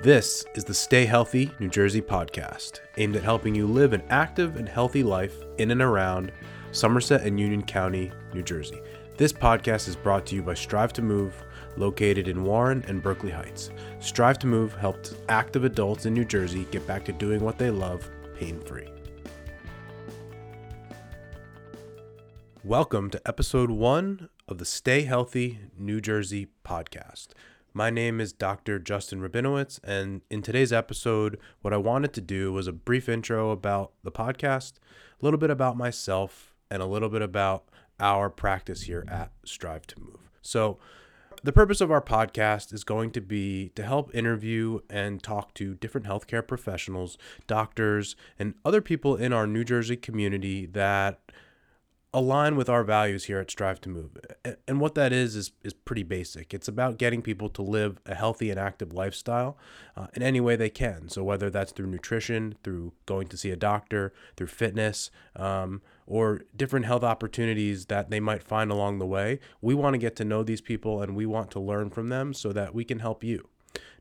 This is the Stay Healthy New Jersey podcast, aimed at helping you live an active and healthy life in and around Somerset and Union County, New Jersey. This podcast is brought to you by Strive to Move, located in Warren and Berkeley Heights. Strive to Move helped active adults in New Jersey get back to doing what they love pain free. Welcome to episode one of the Stay Healthy New Jersey podcast. My name is Dr. Justin Rabinowitz, and in today's episode, what I wanted to do was a brief intro about the podcast, a little bit about myself, and a little bit about our practice here at Strive to Move. So, the purpose of our podcast is going to be to help interview and talk to different healthcare professionals, doctors, and other people in our New Jersey community that align with our values here at Strive to Move. And what that is is is pretty basic. It's about getting people to live a healthy and active lifestyle uh, in any way they can. So whether that's through nutrition, through going to see a doctor, through fitness, um, or different health opportunities that they might find along the way, we want to get to know these people and we want to learn from them so that we can help you.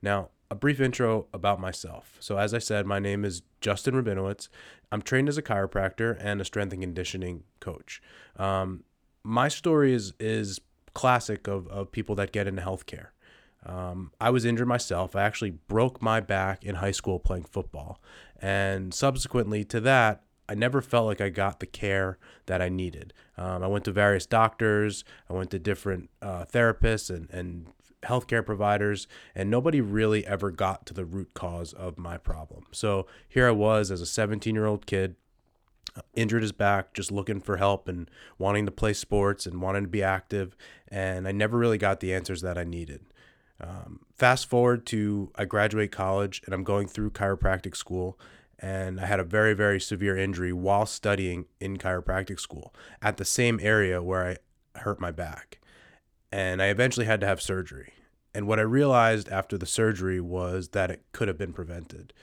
Now, a brief intro about myself. So, as I said, my name is Justin Rabinowitz. I'm trained as a chiropractor and a strength and conditioning coach. Um, my story is is classic of, of people that get into healthcare. Um, I was injured myself. I actually broke my back in high school playing football. And subsequently to that, I never felt like I got the care that I needed. Um, I went to various doctors, I went to different uh, therapists and, and healthcare providers, and nobody really ever got to the root cause of my problem. So here I was as a 17 year old kid, uh, injured his back, just looking for help and wanting to play sports and wanting to be active, and I never really got the answers that I needed. Um, fast forward to I graduate college and I'm going through chiropractic school, and I had a very, very severe injury while studying in chiropractic school at the same area where I hurt my back. And I eventually had to have surgery. And what I realized after the surgery was that it could have been prevented.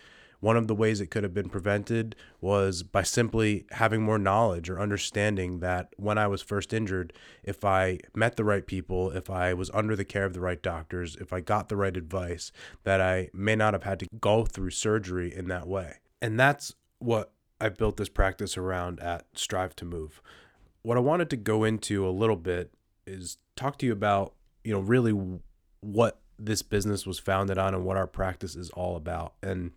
One of the ways it could have been prevented was by simply having more knowledge or understanding that when I was first injured, if I met the right people, if I was under the care of the right doctors, if I got the right advice, that I may not have had to go through surgery in that way. And that's what I built this practice around at Strive to Move. What I wanted to go into a little bit is talk to you about, you know, really what this business was founded on and what our practice is all about. And,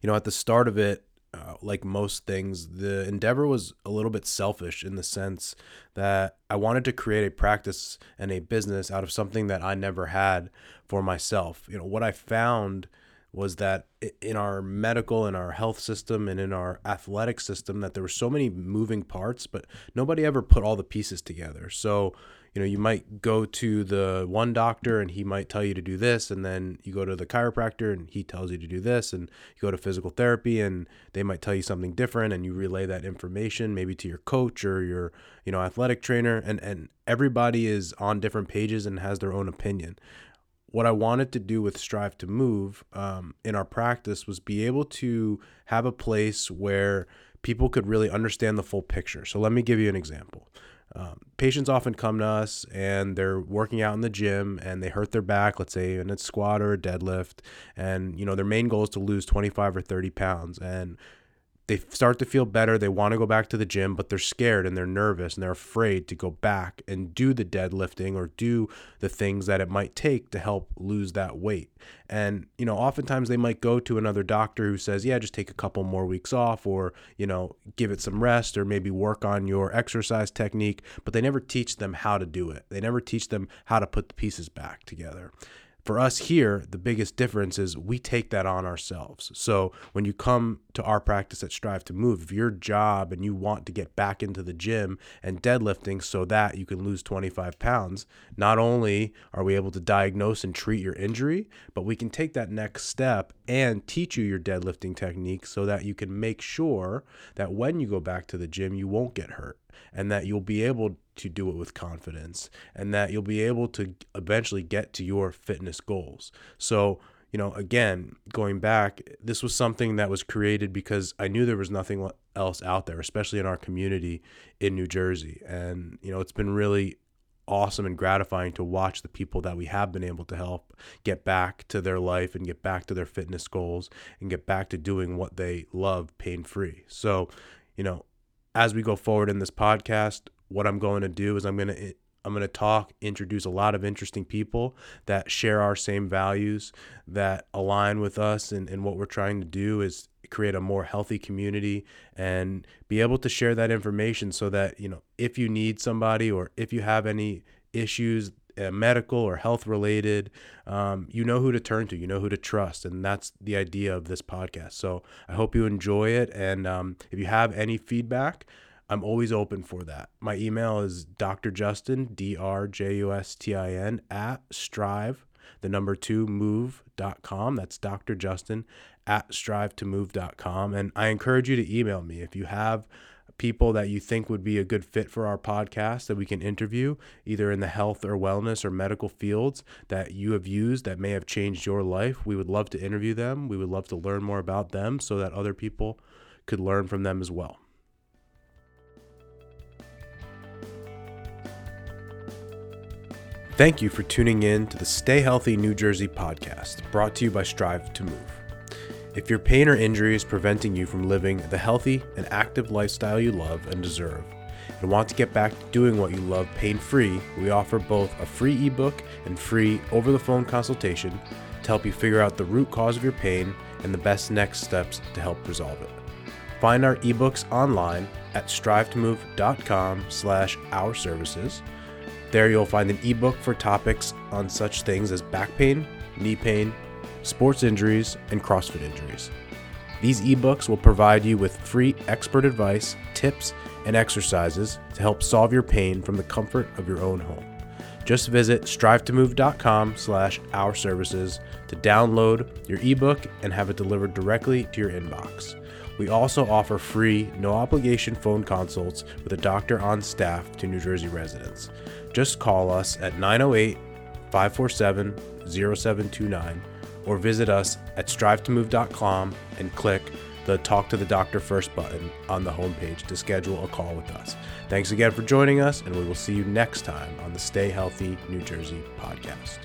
you know, at the start of it, uh, like most things, the endeavor was a little bit selfish in the sense that I wanted to create a practice and a business out of something that I never had for myself. You know, what I found was that in our medical and our health system and in our athletic system that there were so many moving parts but nobody ever put all the pieces together so you know you might go to the one doctor and he might tell you to do this and then you go to the chiropractor and he tells you to do this and you go to physical therapy and they might tell you something different and you relay that information maybe to your coach or your you know athletic trainer and and everybody is on different pages and has their own opinion what I wanted to do with Strive to Move um, in our practice was be able to have a place where people could really understand the full picture. So let me give you an example. Um, patients often come to us and they're working out in the gym and they hurt their back, let's say in a squat or a deadlift, and you know their main goal is to lose 25 or 30 pounds. And they start to feel better. They want to go back to the gym, but they're scared and they're nervous and they're afraid to go back and do the deadlifting or do the things that it might take to help lose that weight. And, you know, oftentimes they might go to another doctor who says, yeah, just take a couple more weeks off or, you know, give it some rest or maybe work on your exercise technique, but they never teach them how to do it. They never teach them how to put the pieces back together for us here, the biggest difference is we take that on ourselves. So when you come to our practice at Strive to Move, if your job and you want to get back into the gym and deadlifting so that you can lose 25 pounds, not only are we able to diagnose and treat your injury, but we can take that next step and teach you your deadlifting technique so that you can make sure that when you go back to the gym, you won't get hurt and that you'll be able to do it with confidence and that you'll be able to eventually get to your fitness goals. So, you know, again, going back, this was something that was created because I knew there was nothing else out there, especially in our community in New Jersey. And, you know, it's been really awesome and gratifying to watch the people that we have been able to help get back to their life and get back to their fitness goals and get back to doing what they love pain free. So, you know, as we go forward in this podcast, what I'm going to do is I'm going to I'm going to talk, introduce a lot of interesting people that share our same values, that align with us, and, and what we're trying to do is create a more healthy community and be able to share that information so that, you know, if you need somebody or if you have any issues, medical or health related, um, you know who to turn to, you know who to trust. And that's the idea of this podcast. So I hope you enjoy it. And um, if you have any feedback, I'm always open for that. My email is Dr. Justin, D R J U S T I N, at strive, the number two move.com. That's Dr. Justin at strive to move.com. And I encourage you to email me if you have people that you think would be a good fit for our podcast that we can interview, either in the health or wellness or medical fields that you have used that may have changed your life. We would love to interview them. We would love to learn more about them so that other people could learn from them as well. Thank you for tuning in to the Stay Healthy New Jersey podcast, brought to you by Strive to Move. If your pain or injury is preventing you from living the healthy and active lifestyle you love and deserve, and want to get back to doing what you love pain free, we offer both a free ebook and free over the phone consultation to help you figure out the root cause of your pain and the best next steps to help resolve it. Find our ebooks online at strivetomove.com slash our services there you'll find an ebook for topics on such things as back pain, knee pain, sports injuries, and CrossFit injuries. These ebooks will provide you with free expert advice, tips, and exercises to help solve your pain from the comfort of your own home. Just visit strivetomove.com slash our services to download your ebook and have it delivered directly to your inbox. We also offer free, no obligation phone consults with a doctor on staff to New Jersey residents just call us at 908 547 0729 or visit us at strivetomove.com and click the Talk to the Doctor First button on the homepage to schedule a call with us. Thanks again for joining us, and we will see you next time on the Stay Healthy New Jersey podcast.